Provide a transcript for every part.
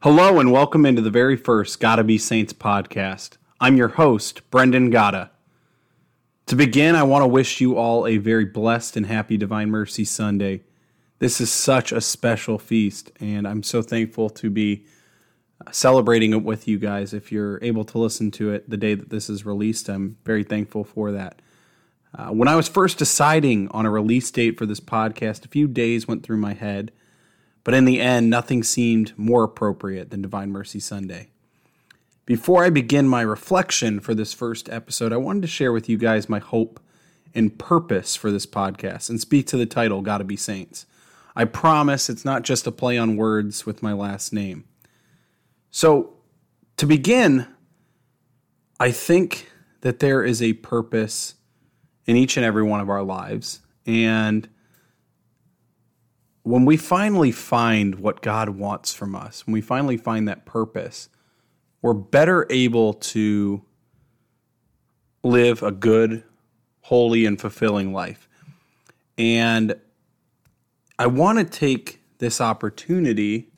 Hello and welcome into the very first Gotta Be Saints podcast. I'm your host, Brendan Gotta. To begin, I want to wish you all a very blessed and happy Divine Mercy Sunday. This is such a special feast, and I'm so thankful to be celebrating it with you guys. If you're able to listen to it the day that this is released, I'm very thankful for that. Uh, when I was first deciding on a release date for this podcast, a few days went through my head. But in the end, nothing seemed more appropriate than Divine Mercy Sunday. Before I begin my reflection for this first episode, I wanted to share with you guys my hope and purpose for this podcast and speak to the title, Gotta Be Saints. I promise it's not just a play on words with my last name. So, to begin, I think that there is a purpose in each and every one of our lives. And when we finally find what God wants from us, when we finally find that purpose, we're better able to live a good, holy, and fulfilling life. And I want to take this opportunity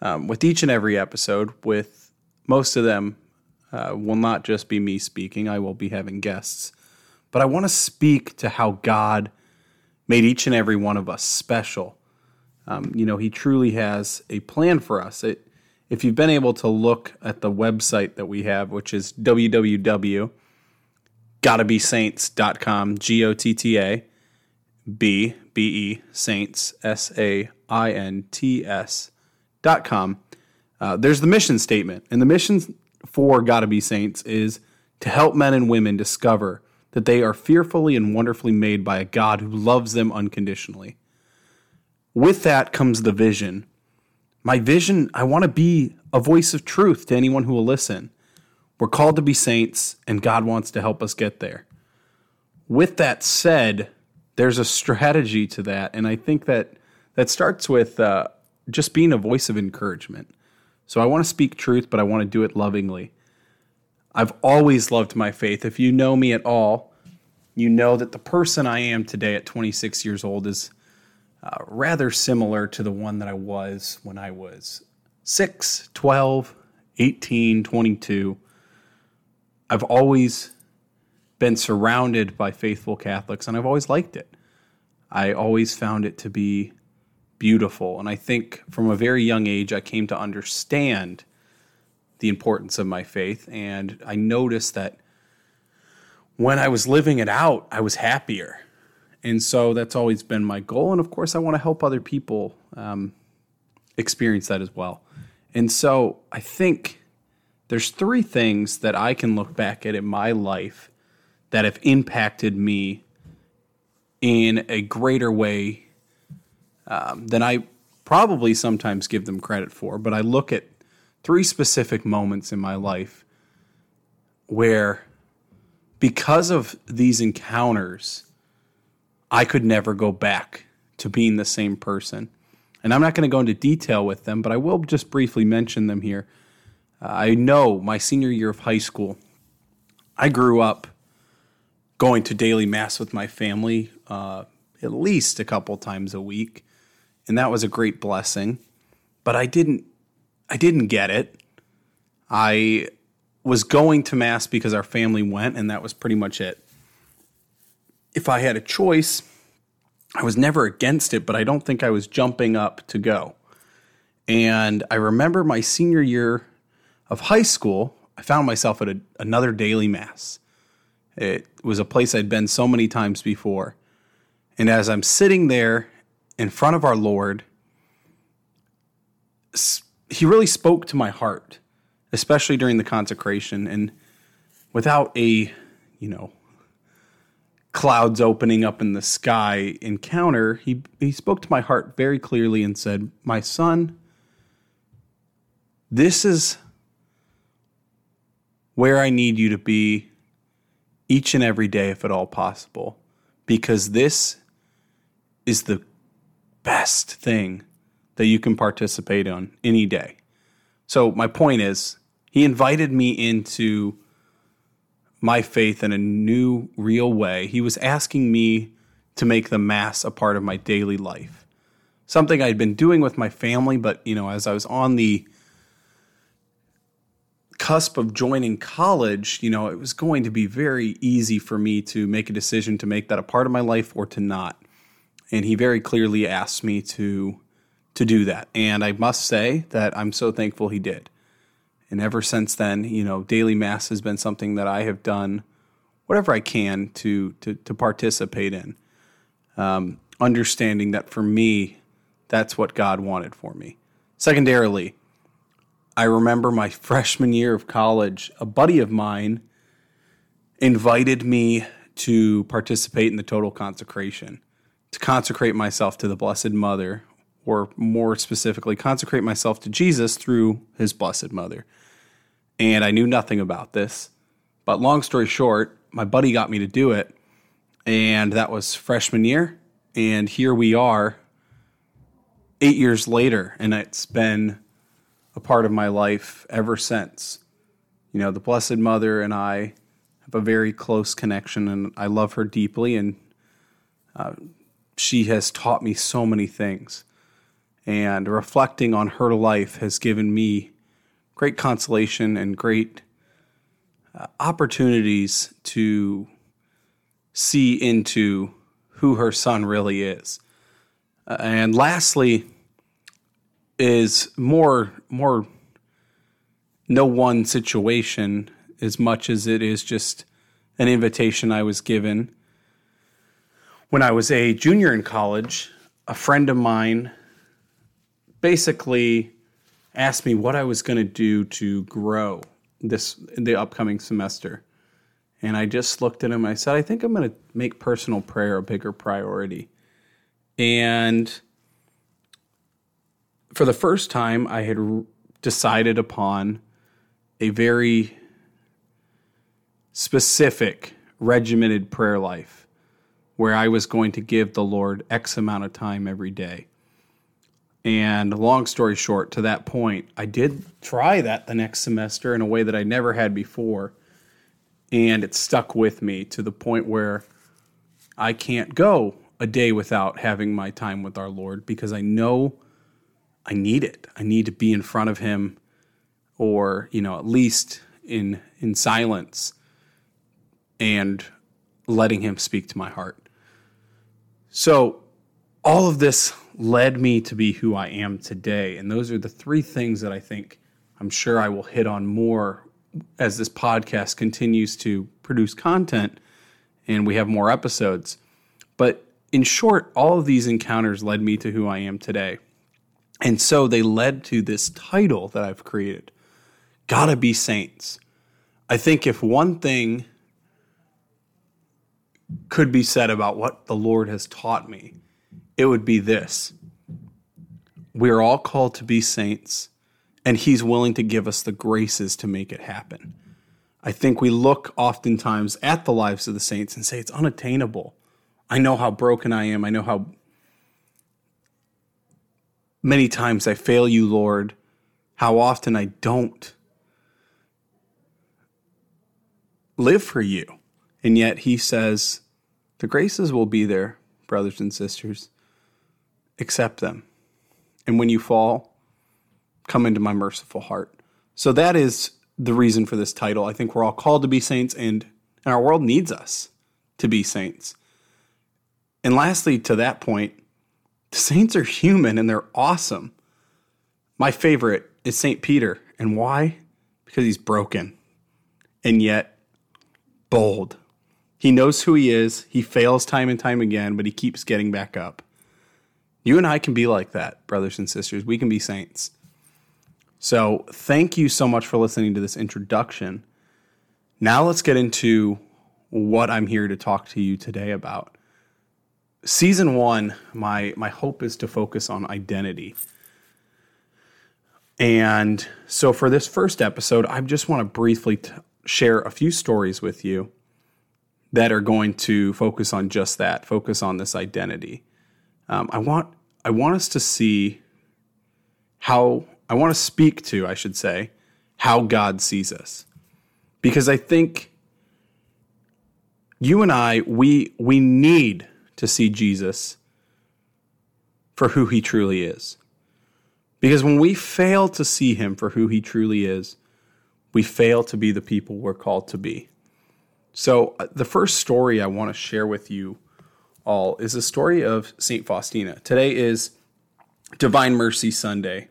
um, with each and every episode, with most of them uh, will not just be me speaking, I will be having guests. But I want to speak to how God made each and every one of us special um, you know, he truly has a plan for us. It, if you've been able to look at the website that we have, which is www.gottabesaints.com, G O T T A B B E Saints, S A I N T S dot com, uh, there's the mission statement. And the mission for Gotta Be Saints is to help men and women discover that they are fearfully and wonderfully made by a God who loves them unconditionally with that comes the vision. My vision, I want to be a voice of truth to anyone who will listen. We're called to be saints, and God wants to help us get there. With that said, there's a strategy to that, and I think that that starts with uh, just being a voice of encouragement. So I want to speak truth, but I want to do it lovingly. I've always loved my faith. If you know me at all, you know that the person I am today at 26 years old is uh, rather similar to the one that I was when I was 6, 12, 18, 22. I've always been surrounded by faithful Catholics and I've always liked it. I always found it to be beautiful. And I think from a very young age, I came to understand the importance of my faith. And I noticed that when I was living it out, I was happier. And so that's always been my goal. And of course, I want to help other people um, experience that as well. And so I think there's three things that I can look back at in my life that have impacted me in a greater way um, than I probably sometimes give them credit for. But I look at three specific moments in my life where, because of these encounters, I could never go back to being the same person. And I'm not going to go into detail with them, but I will just briefly mention them here. Uh, I know my senior year of high school, I grew up going to daily mass with my family uh, at least a couple times a week, and that was a great blessing. But I didn't, I didn't get it. I was going to mass because our family went, and that was pretty much it if I had a choice, I was never against it, but I don't think I was jumping up to go. And I remember my senior year of high school, I found myself at a, another daily mass. It was a place I'd been so many times before. And as I'm sitting there in front of our Lord, he really spoke to my heart, especially during the consecration. And without a, you know, clouds opening up in the sky encounter, he, he spoke to my heart very clearly and said, My son, this is where I need you to be each and every day, if at all possible, because this is the best thing that you can participate on any day. So, my point is, he invited me into my faith in a new, real way. He was asking me to make the Mass a part of my daily life. Something I'd been doing with my family, but, you know, as I was on the cusp of joining college, you know, it was going to be very easy for me to make a decision to make that a part of my life or to not. And he very clearly asked me to to do that. And I must say that I'm so thankful he did. And ever since then, you know, daily mass has been something that I have done whatever I can to to, to participate in. Um, understanding that for me, that's what God wanted for me. Secondarily, I remember my freshman year of college, a buddy of mine invited me to participate in the total consecration, to consecrate myself to the Blessed Mother, or more specifically, consecrate myself to Jesus through his Blessed Mother. And I knew nothing about this. But long story short, my buddy got me to do it. And that was freshman year. And here we are eight years later. And it's been a part of my life ever since. You know, the Blessed Mother and I have a very close connection, and I love her deeply. And uh, she has taught me so many things. And reflecting on her life has given me great consolation and great uh, opportunities to see into who her son really is. Uh, and lastly, is more more no one situation as much as it is just an invitation I was given when I was a junior in college. A friend of mine basically asked me what I was going to do to grow this in the upcoming semester. And I just looked at him. I said, I think I'm going to make personal prayer a bigger priority. And for the first time, I had decided upon a very specific, regimented prayer life where I was going to give the Lord X amount of time every day. And long story short, to that point, I did try that the next semester in a way that I never had before. And it stuck with me to the point where I can't go a day without having my time with our Lord because I know I need it. I need to be in front of him or, you know, at least in in silence and letting him speak to my heart. So all of this led me to be who I am today. And those are the three things that I think I'm sure I will hit on more as this podcast continues to produce content and we have more episodes. But in short, all of these encounters led me to who I am today. And so they led to this title that I've created Gotta Be Saints. I think if one thing could be said about what the Lord has taught me, it would be this We're all called to be saints, and He's willing to give us the graces to make it happen. I think we look oftentimes at the lives of the saints and say it's unattainable. I know how broken I am. I know how many times I fail you, Lord, how often I don't live for you. And yet he says, the graces will be there, brothers and sisters. Accept them. And when you fall, come into my merciful heart. So that is the reason for this title. I think we're all called to be saints, and, and our world needs us to be saints. And lastly, to that point, the Saints are human and they're awesome. My favorite is St. Peter. And why? Because he's broken and yet bold. He knows who he is. He fails time and time again, but he keeps getting back up. You and I can be like that, brothers and sisters. We can be saints. So, thank you so much for listening to this introduction. Now, let's get into what I'm here to talk to you today about season one, my my hope is to focus on identity. And so for this first episode, I just want to briefly t- share a few stories with you that are going to focus on just that, focus on this identity. Um, I want I want us to see how I want to speak to, I should say, how God sees us, because I think you and I we we need to see Jesus for who he truly is. Because when we fail to see him for who he truly is, we fail to be the people we're called to be. So, uh, the first story I want to share with you all is the story of St. Faustina. Today is Divine Mercy Sunday,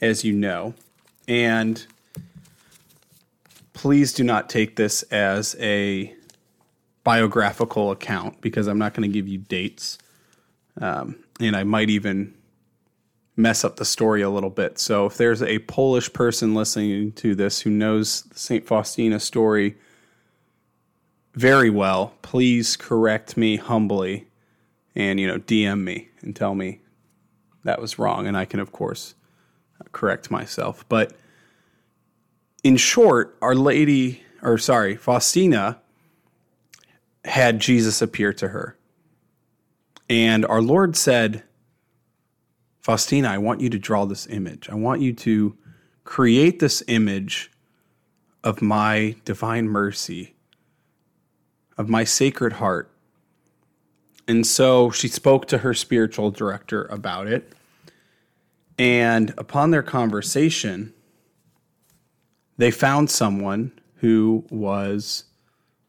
as you know. And please do not take this as a biographical account because I'm not going to give you dates. Um, and I might even mess up the story a little bit. So if there's a Polish person listening to this who knows the St. Faustina story very well, please correct me humbly and you know DM me and tell me that was wrong and I can of course uh, correct myself. But in short, Our Lady or sorry, Faustina had Jesus appear to her. And our Lord said, Faustina, I want you to draw this image. I want you to create this image of my divine mercy, of my sacred heart. And so she spoke to her spiritual director about it. And upon their conversation, they found someone who was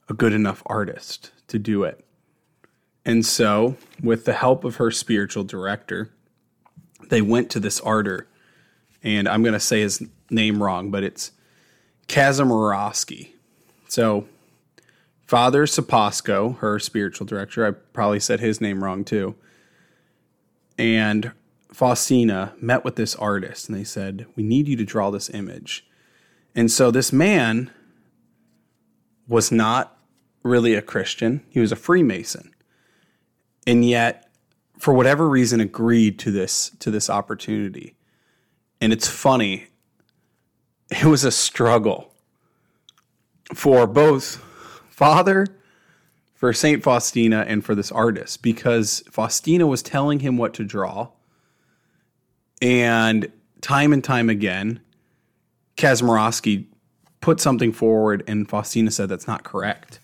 a good enough artist to do it. And so, with the help of her spiritual director, they went to this arter, and I'm going to say his name wrong, but it's Kazimirowski. So, Father Saposko, her spiritual director, I probably said his name wrong too, and Faustina met with this artist, and they said, We need you to draw this image. And so, this man was not really a Christian. He was a Freemason. And yet, for whatever reason, agreed to this to this opportunity. And it's funny, it was a struggle for both father, for Saint Faustina, and for this artist, because Faustina was telling him what to draw. And time and time again, Kazimirowski put something forward, and Faustina said that's not correct.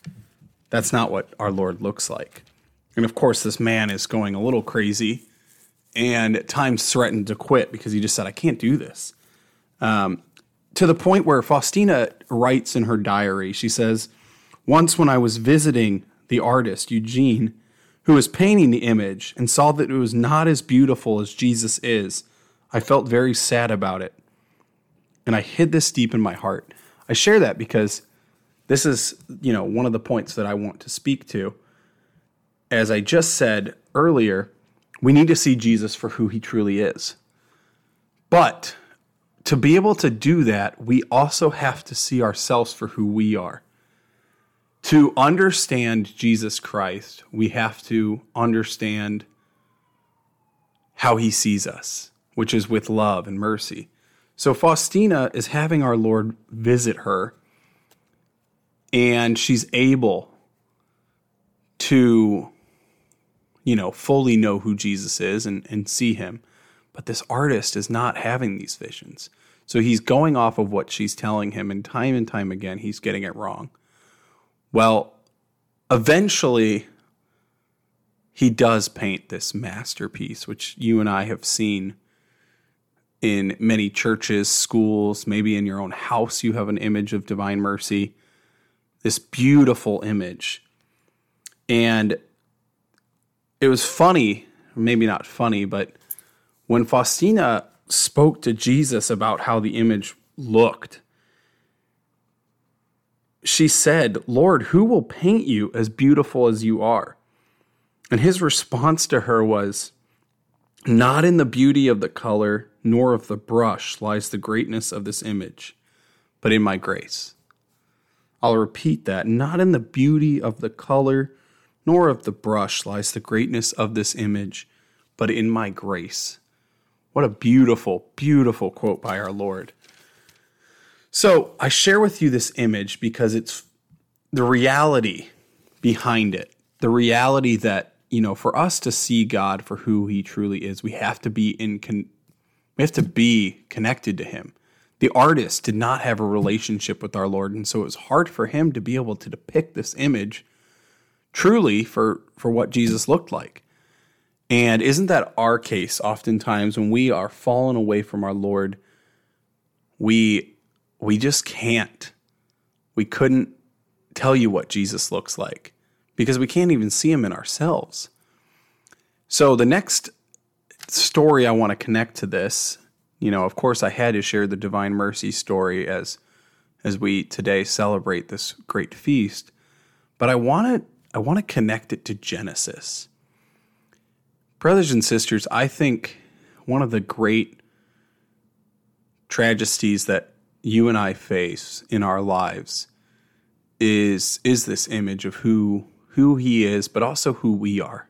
That's not what our Lord looks like. And of course, this man is going a little crazy and at times threatened to quit because he just said, I can't do this. Um, to the point where Faustina writes in her diary, she says, Once when I was visiting the artist, Eugene, who was painting the image and saw that it was not as beautiful as Jesus is, I felt very sad about it. And I hid this deep in my heart. I share that because this is, you know, one of the points that I want to speak to. As I just said earlier, we need to see Jesus for who he truly is. But to be able to do that, we also have to see ourselves for who we are. To understand Jesus Christ, we have to understand how he sees us, which is with love and mercy. So Faustina is having our Lord visit her and she's able to you know fully know who jesus is and, and see him. But this artist is not having these visions. So he's going off of what she's telling him and time and time again he's getting it wrong well eventually he does paint this masterpiece which you and i have seen in many churches schools maybe in your own house you have an image of divine mercy this beautiful image. And it was funny, maybe not funny, but when Faustina spoke to Jesus about how the image looked, she said, Lord, who will paint you as beautiful as you are? And his response to her was, Not in the beauty of the color nor of the brush lies the greatness of this image, but in my grace. I'll repeat that. Not in the beauty of the color nor of the brush lies the greatness of this image, but in my grace. What a beautiful, beautiful quote by our Lord. So I share with you this image because it's the reality behind it. The reality that, you know, for us to see God for who he truly is, we have to be in con- we have to be connected to him the artist did not have a relationship with our Lord, and so it was hard for him to be able to depict this image truly for, for what Jesus looked like. And isn't that our case oftentimes when we are fallen away from our Lord? We we just can't. We couldn't tell you what Jesus looks like because we can't even see him in ourselves. So the next story I want to connect to this, you know, of course I had to share the divine mercy story as as we today celebrate this great feast, but I want to I want to connect it to Genesis. Brothers and sisters, I think one of the great tragedies that you and I face in our lives is is this image of who who he is, but also who we are.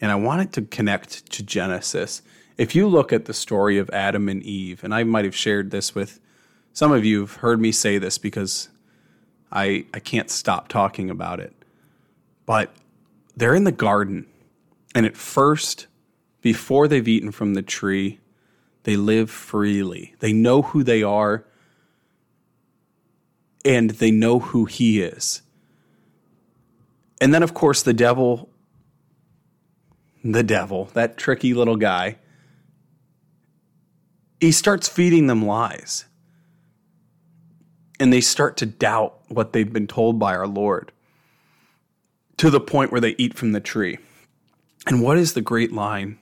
And I wanted to connect to Genesis. If you look at the story of Adam and Eve, and I might have shared this with some of you have heard me say this because I I can't stop talking about it. But they're in the garden, and at first, before they've eaten from the tree, they live freely. They know who they are, and they know who He is. And then, of course, the devil, the devil, that tricky little guy, he starts feeding them lies. And they start to doubt what they've been told by our Lord to the point where they eat from the tree. And what is the great line?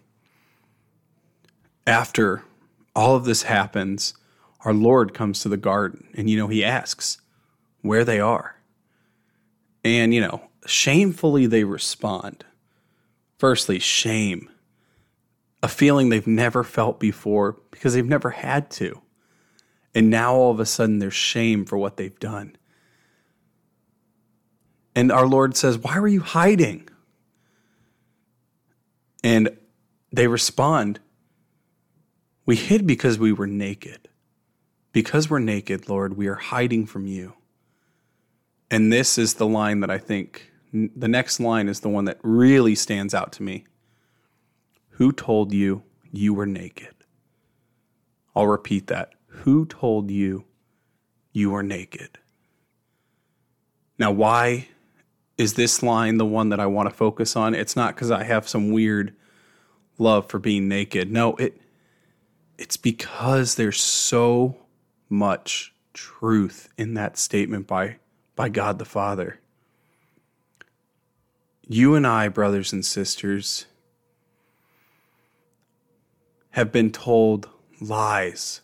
After all of this happens, our Lord comes to the garden and, you know, he asks where they are. And, you know, shamefully they respond. Firstly, shame, a feeling they've never felt before because they've never had to. And now all of a sudden there's shame for what they've done. And our Lord says, Why were you hiding? And they respond, We hid because we were naked. Because we're naked, Lord, we are hiding from you. And this is the line that I think, the next line is the one that really stands out to me. Who told you you were naked? I'll repeat that. Who told you you were naked? Now, why is this line the one that I want to focus on? It's not because I have some weird love for being naked. No, it it's because there's so much truth in that statement by by God the Father. You and I, brothers and sisters, have been told lies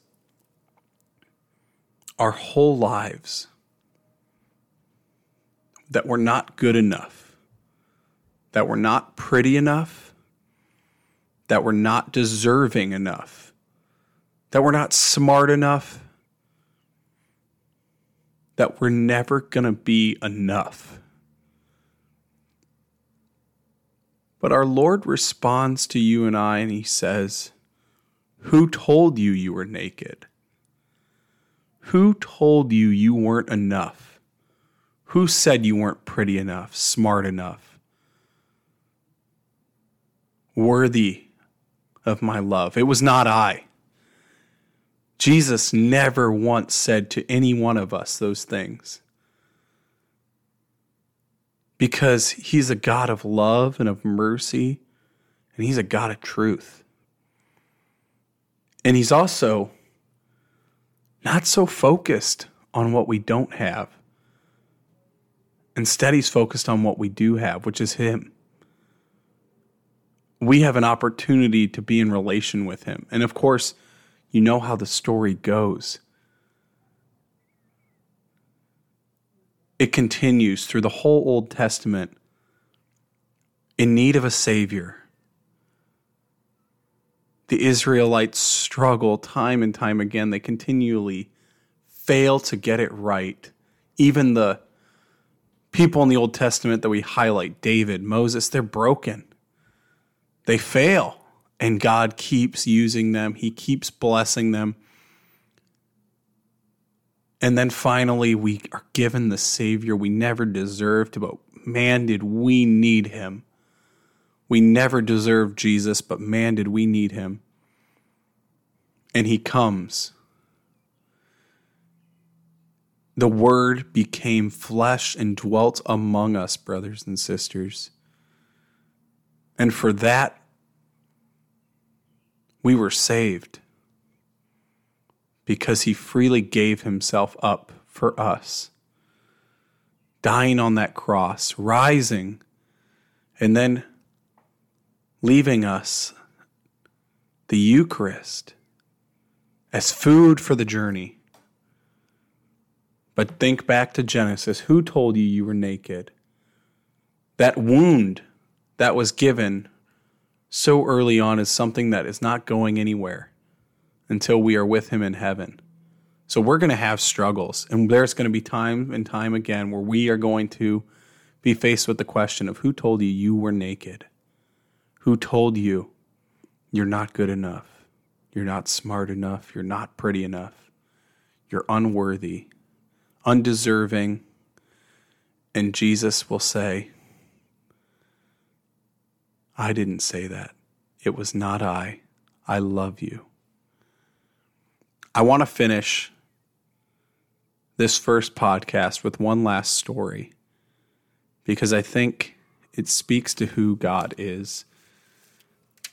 our whole lives that we're not good enough, that we're not pretty enough, that we're not deserving enough, that we're not smart enough, that we're never going to be enough. But our Lord responds to you and I and he says, Who told you you were naked? Who told you you weren't enough? Who said you weren't pretty enough, smart enough, worthy of my love? It was not I. Jesus never once said to any one of us those things. Because he's a God of love and of mercy, and he's a God of truth. And he's also not so focused on what we don't have. Instead, he's focused on what we do have, which is him. We have an opportunity to be in relation with him. And of course, you know how the story goes. It continues through the whole Old Testament in need of a Savior. The Israelites struggle time and time again. They continually fail to get it right. Even the people in the Old Testament that we highlight, David, Moses, they're broken. They fail. And God keeps using them, He keeps blessing them. And then finally, we are given the Savior we never deserved, but man, did we need Him. We never deserved Jesus, but man, did we need Him. And He comes the Word became flesh and dwelt among us, brothers and sisters. And for that, we were saved because he freely gave himself up for us, dying on that cross, rising, and then leaving us the Eucharist as food for the journey. But think back to Genesis. Who told you you were naked? That wound that was given so early on is something that is not going anywhere until we are with Him in heaven. So we're going to have struggles, and there's going to be time and time again where we are going to be faced with the question of who told you you were naked? Who told you you're not good enough? You're not smart enough. You're not pretty enough. You're unworthy, undeserving. And Jesus will say, I didn't say that. It was not I. I love you. I want to finish this first podcast with one last story because I think it speaks to who God is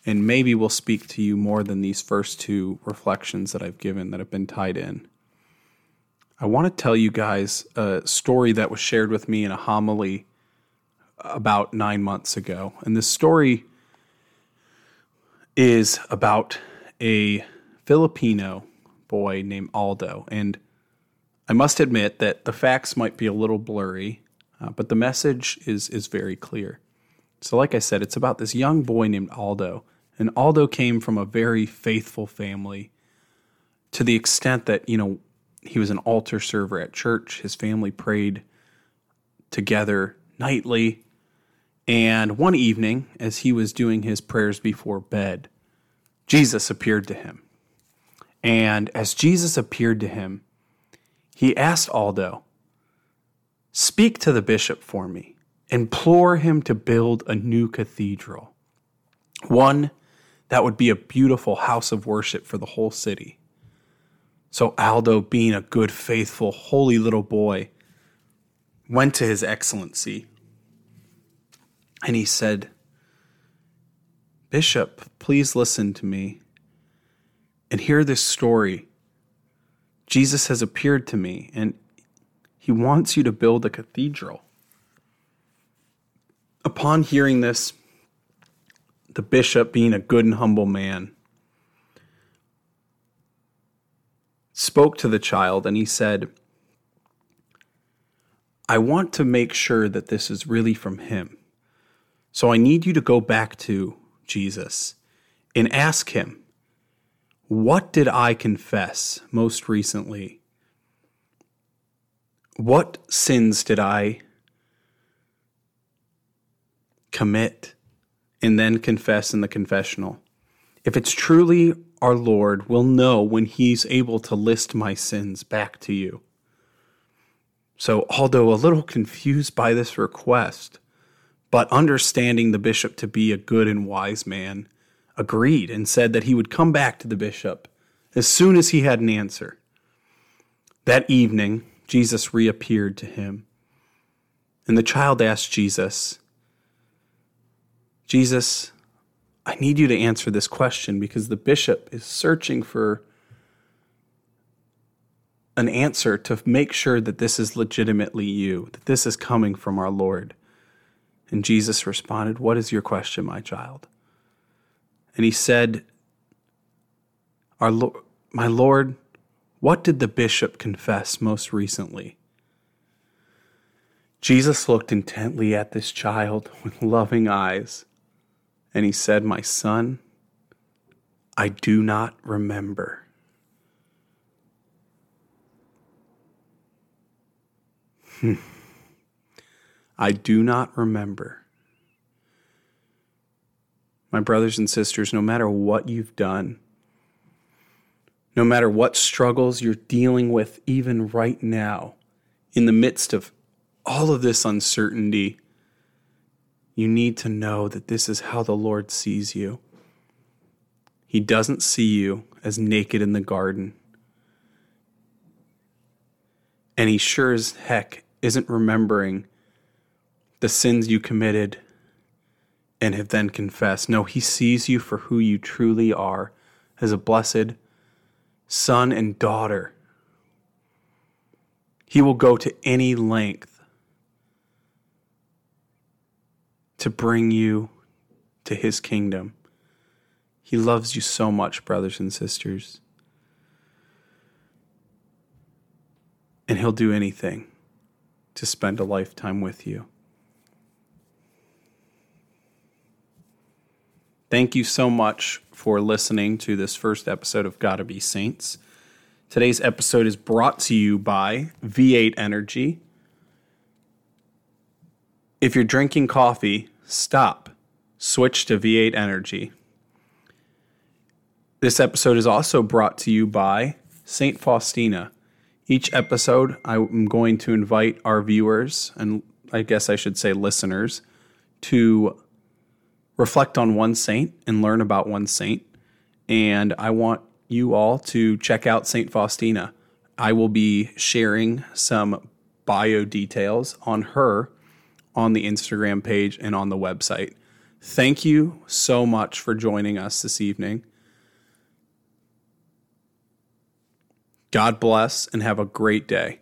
and maybe will speak to you more than these first two reflections that I've given that have been tied in. I want to tell you guys a story that was shared with me in a homily about nine months ago. And this story is about a Filipino boy named Aldo. And I must admit that the facts might be a little blurry, uh, but the message is, is very clear. So, like I said, it's about this young boy named Aldo and Aldo came from a very faithful family to the extent that, you know, he was an altar server at church. His family prayed together nightly. And one evening, as he was doing his prayers before bed, Jesus appeared to him. And as Jesus appeared to him, he asked Aldo, Speak to the bishop for me, implore him to build a new cathedral, one that would be a beautiful house of worship for the whole city. So Aldo, being a good, faithful, holy little boy, went to his excellency and he said, Bishop, please listen to me and hear this story. Jesus has appeared to me and he wants you to build a cathedral. Upon hearing this, the bishop, being a good and humble man, spoke to the child and he said, I want to make sure that this is really from him. So I need you to go back to Jesus and ask him, What did I confess most recently? What sins did I commit? and then confess in the confessional. If it's truly our Lord, we'll know when He's able to list my sins back to you. So, although a little confused by this request, but understanding the bishop to be a good and wise man, agreed and said that he would come back to the bishop as soon as he had an answer. That evening, Jesus reappeared to him. And the child asked Jesus, Jesus, I need you to answer this question because the bishop is searching for an answer to make sure that this is legitimately you, that this is coming from our Lord. And Jesus responded, What is your question, my child? And he said, our Lord, My Lord, what did the bishop confess most recently? Jesus looked intently at this child with loving eyes and he said, My son, I do not remember. Hmm. I do not remember. My brothers and sisters, no matter what you've done, no matter what struggles you're dealing with, even right now, in the midst of all of this uncertainty, you need to know that this is how the Lord sees you. He doesn't see you as naked in the garden. And he sure as heck isn't remembering the sins you committed and have then confessed. No, he sees you for who you truly are as a blessed son and daughter. He will go to any length to bring you to his kingdom. He loves you so much, brothers and sisters. And he'll do anything to spend a lifetime with you. Thank you so much for listening to this first episode of Gotta Be Saints. Today's episode is brought to you by V8 Energy. If you're drinking coffee, stop. Switch to V8 Energy. This episode is also brought to you by St. Faustina. Each episode, I'm going to invite our viewers, and I guess I should say listeners, to reflect on one saint and learn about one saint. And I want you all to check out St. Faustina. I will be sharing some bio details on her on the Instagram page and on the website. Thank you so much for joining us this evening. God bless and have a great day.